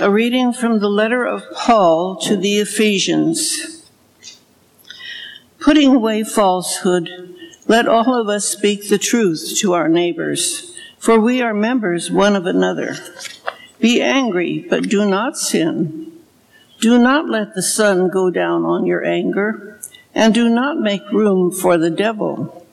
A reading from the letter of Paul to the Ephesians. Putting away falsehood, let all of us speak the truth to our neighbors, for we are members one of another. Be angry, but do not sin. Do not let the sun go down on your anger, and do not make room for the devil.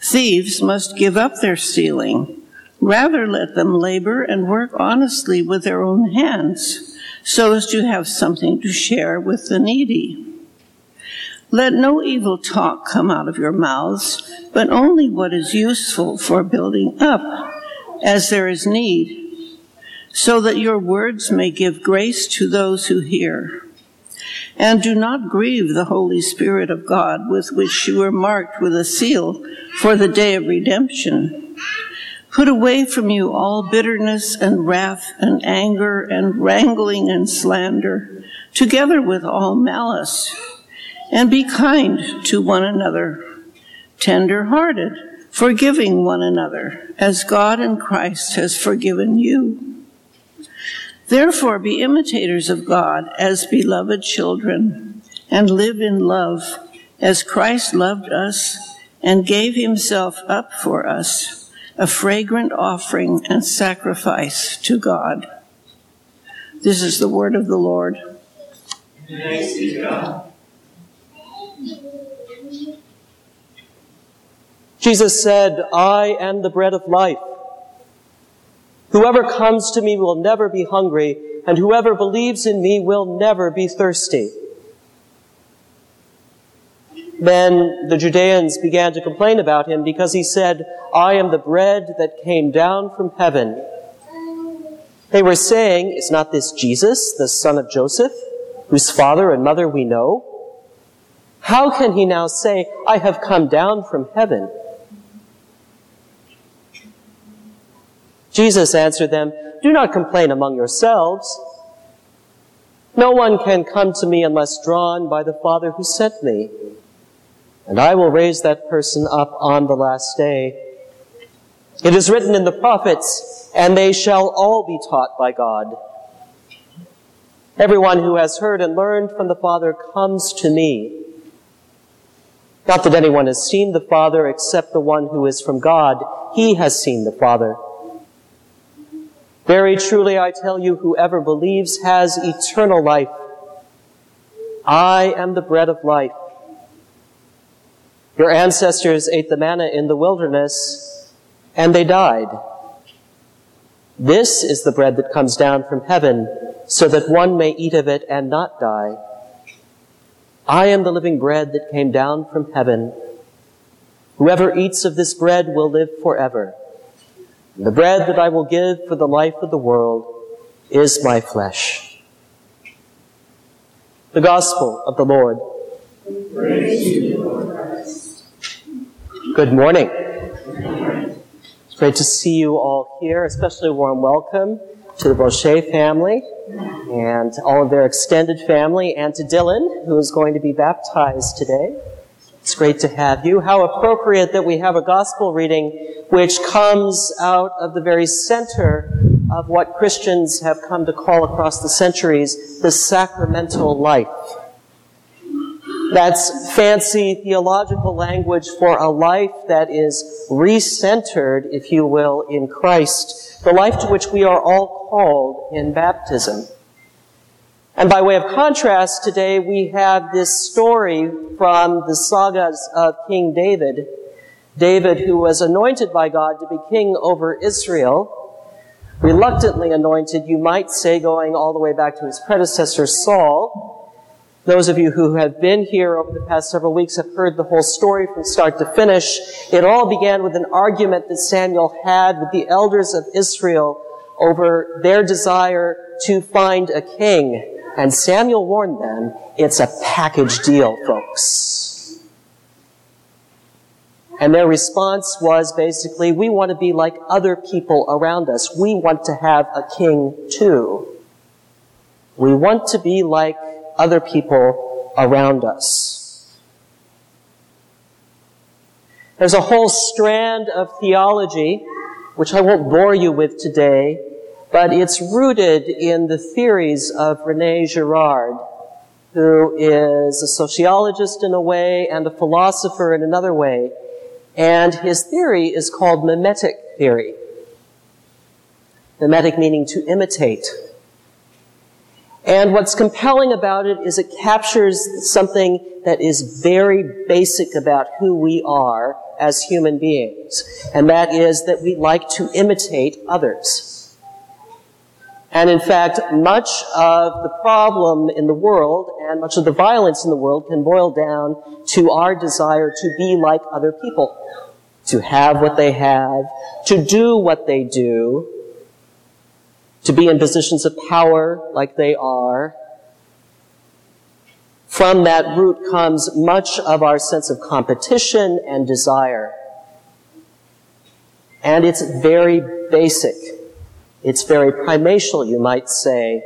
Thieves must give up their stealing Rather, let them labor and work honestly with their own hands, so as to have something to share with the needy. Let no evil talk come out of your mouths, but only what is useful for building up, as there is need, so that your words may give grace to those who hear. And do not grieve the Holy Spirit of God, with which you were marked with a seal for the day of redemption. Put away from you all bitterness and wrath and anger and wrangling and slander, together with all malice. And be kind to one another, tender hearted, forgiving one another, as God in Christ has forgiven you. Therefore, be imitators of God as beloved children, and live in love as Christ loved us and gave himself up for us a fragrant offering and sacrifice to God. This is the word of the Lord. Jesus said, I am the bread of life. Whoever comes to me will never be hungry, and whoever believes in me will never be thirsty. Then the Judeans began to complain about him because he said, I am the bread that came down from heaven. They were saying, Is not this Jesus, the son of Joseph, whose father and mother we know? How can he now say, I have come down from heaven? Jesus answered them, Do not complain among yourselves. No one can come to me unless drawn by the Father who sent me and I will raise that person up on the last day. It is written in the prophets, and they shall all be taught by God. Everyone who has heard and learned from the Father comes to me. Not that anyone has seen the Father except the one who is from God. He has seen the Father. Very truly I tell you, whoever believes has eternal life. I am the bread of life. Your ancestors ate the manna in the wilderness, and they died. This is the bread that comes down from heaven, so that one may eat of it and not die. I am the living bread that came down from heaven. Whoever eats of this bread will live forever. the bread that I will give for the life of the world is my flesh. The Gospel of the Lord. Praise Good morning. It's great to see you all here, especially a warm welcome to the Boucher family and all of their extended family, and to Dylan, who is going to be baptized today. It's great to have you. How appropriate that we have a gospel reading which comes out of the very center of what Christians have come to call across the centuries the sacramental life. That's fancy theological language for a life that is recentered, if you will, in Christ, the life to which we are all called in baptism. And by way of contrast, today we have this story from the sagas of King David. David, who was anointed by God to be king over Israel, reluctantly anointed, you might say, going all the way back to his predecessor Saul, those of you who have been here over the past several weeks have heard the whole story from start to finish. It all began with an argument that Samuel had with the elders of Israel over their desire to find a king. And Samuel warned them, it's a package deal, folks. And their response was basically, we want to be like other people around us. We want to have a king too. We want to be like other people around us. There's a whole strand of theology, which I won't bore you with today, but it's rooted in the theories of Rene Girard, who is a sociologist in a way and a philosopher in another way. And his theory is called mimetic theory. Mimetic meaning to imitate. And what's compelling about it is it captures something that is very basic about who we are as human beings. And that is that we like to imitate others. And in fact, much of the problem in the world and much of the violence in the world can boil down to our desire to be like other people, to have what they have, to do what they do, to be in positions of power like they are. From that root comes much of our sense of competition and desire. And it's very basic. It's very primatial, you might say.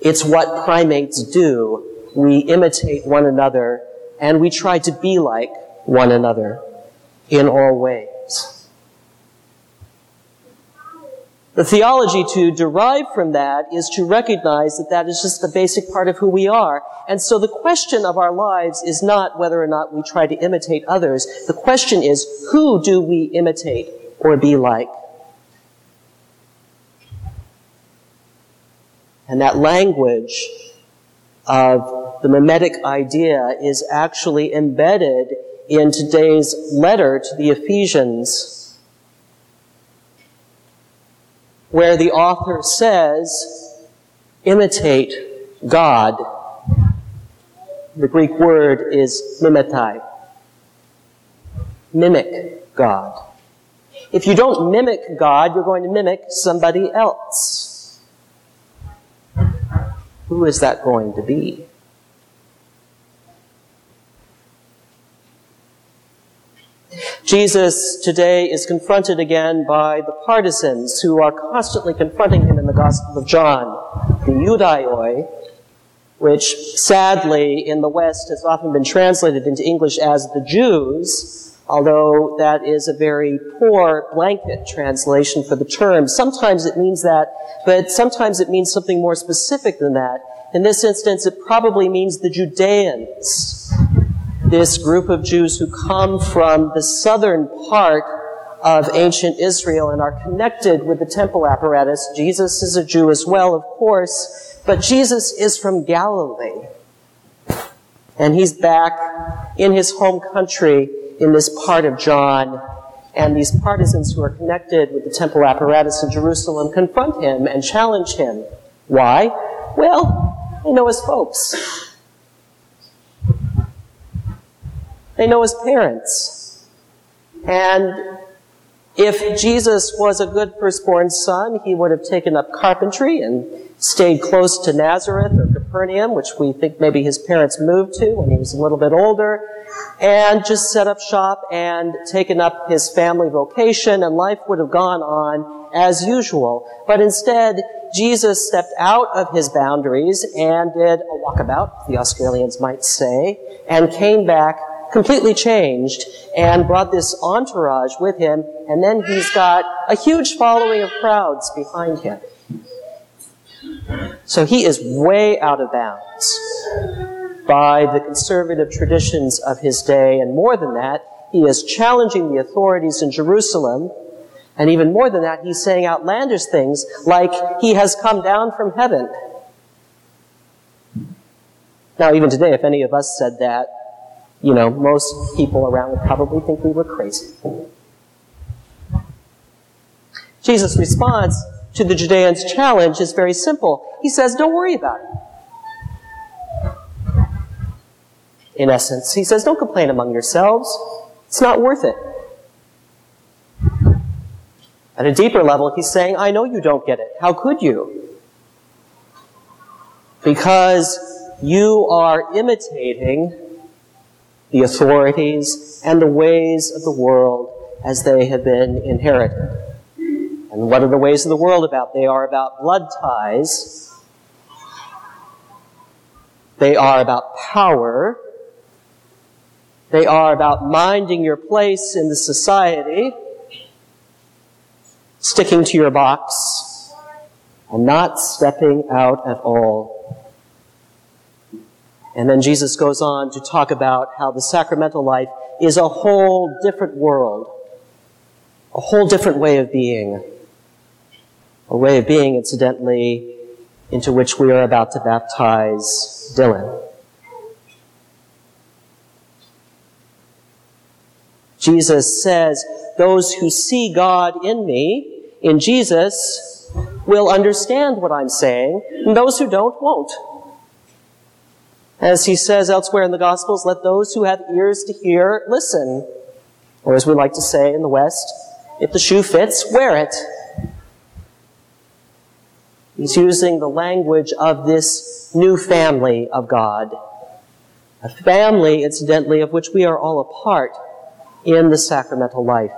It's what primates do. We imitate one another and we try to be like one another in all ways. The theology to derive from that is to recognize that that is just the basic part of who we are. And so the question of our lives is not whether or not we try to imitate others. The question is, who do we imitate or be like? And that language of the mimetic idea is actually embedded in today's letter to the Ephesians where the author says, imitate God. The Greek word is mimetai. Mimic God. If you don't mimic God, you're going to mimic somebody else. Who is that going to be? Jesus today is confronted again by the partisans who are constantly confronting him in the Gospel of John, the Judaioi, which sadly in the West has often been translated into English as the Jews, although that is a very poor blanket translation for the term. Sometimes it means that, but sometimes it means something more specific than that. In this instance, it probably means the Judeans this group of Jews who come from the southern part of ancient Israel and are connected with the temple apparatus. Jesus is a Jew as well, of course, but Jesus is from Galilee. And he's back in his home country in this part of John. And these partisans who are connected with the temple apparatus in Jerusalem confront him and challenge him. Why? Well, they know his folks. They know his parents. And if Jesus was a good firstborn son, he would have taken up carpentry and stayed close to Nazareth or Capernaum, which we think maybe his parents moved to when he was a little bit older, and just set up shop and taken up his family vocation, and life would have gone on as usual. But instead, Jesus stepped out of his boundaries and did a walkabout, the Australians might say, and came back completely changed and brought this entourage with him, and then he's got a huge following of crowds behind him. So he is way out of bounds by the conservative traditions of his day, and more than that, he is challenging the authorities in Jerusalem, and even more than that, he's saying outlandish things like he has come down from heaven. Now, even today, if any of us said that, you know, most people around would probably think we were crazy. Jesus' response to the Judeans' challenge is very simple. He says, Don't worry about it. In essence, he says, Don't complain among yourselves. It's not worth it. At a deeper level, he's saying, I know you don't get it. How could you? Because you are imitating the authorities, and the ways of the world as they have been inherited. And what are the ways of the world about? They are about blood ties. They are about power. They are about minding your place in the society, sticking to your box, and not stepping out at all. And then Jesus goes on to talk about how the sacramental life is a whole different world, a whole different way of being. A way of being, incidentally, into which we are about to baptize Dylan. Jesus says, Those who see God in me, in Jesus, will understand what I'm saying, and those who don't won't. As he says elsewhere in the Gospels, let those who have ears to hear listen. Or as we like to say in the West, if the shoe fits, wear it. He's using the language of this new family of God. A family, incidentally, of which we are all a part in the sacramental life.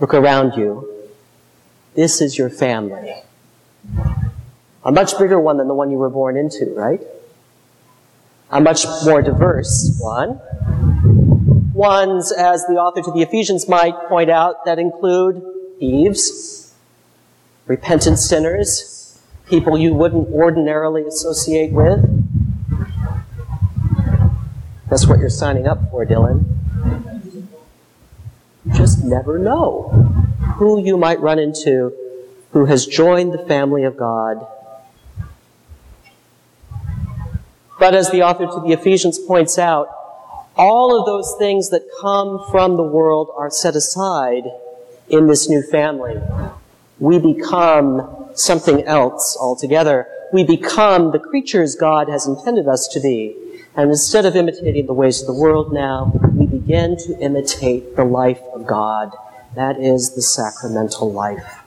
Look around you. This is your family. A much bigger one than the one you were born into, right? A much more diverse one. Ones, as the author to the Ephesians might point out, that include thieves, repentant sinners, people you wouldn't ordinarily associate with. That's what you're signing up for, Dylan You just never know who you might run into who has joined the family of God. But as the author to the Ephesians points out, all of those things that come from the world are set aside in this new family. We become something else altogether. We become the creatures God has intended us to be. And instead of imitating the ways of the world now, we begin to imitate the life of God. That is the sacramental life.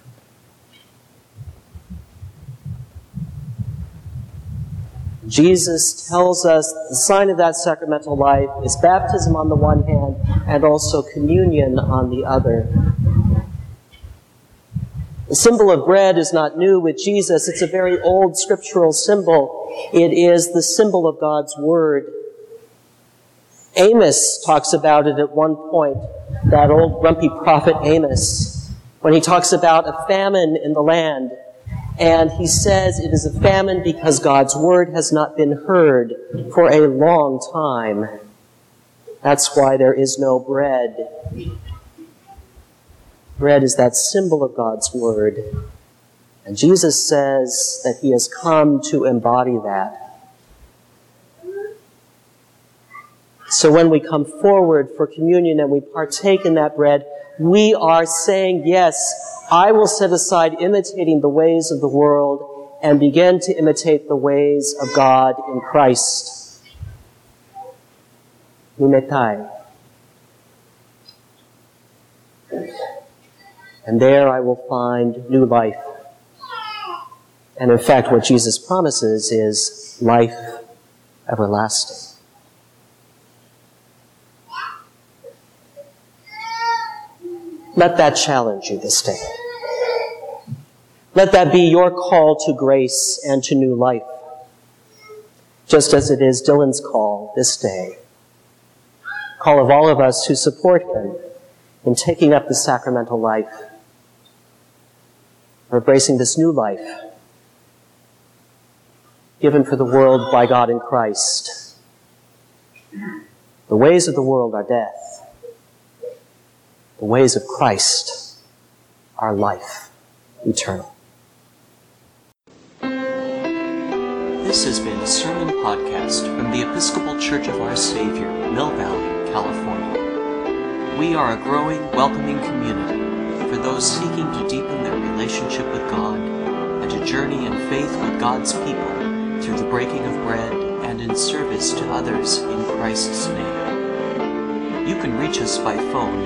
Jesus tells us the sign of that sacramental life is baptism on the one hand and also communion on the other. The symbol of bread is not new with Jesus. It's a very old scriptural symbol. It is the symbol of God's Word. Amos talks about it at one point, that old grumpy prophet Amos, when he talks about a famine in the land. And he says it is a famine because God's Word has not been heard for a long time. That's why there is no bread. Bread is that symbol of God's Word. And Jesus says that He has come to embody that. So when we come forward for communion and we partake in that bread, we are saying, yes, I will set aside imitating the ways of the world and begin to imitate the ways of God in Christ. Mimetai. and there I will find new life. And in fact, what Jesus promises is life everlasting. Let that challenge you this day. Let that be your call to grace and to new life, just as it is Dylan's call this day. Call of all of us who support him in taking up the sacramental life embracing this new life given for the world by God in Christ. The ways of the world are death. The ways of Christ are life eternal. This has been a sermon podcast from the Episcopal Church of Our Saviour, Mill Valley, California. We are a growing, welcoming community for those seeking to deepen their relationship with God and to journey in faith with God's people through the breaking of bread and in service to others in Christ's name. You can reach us by phone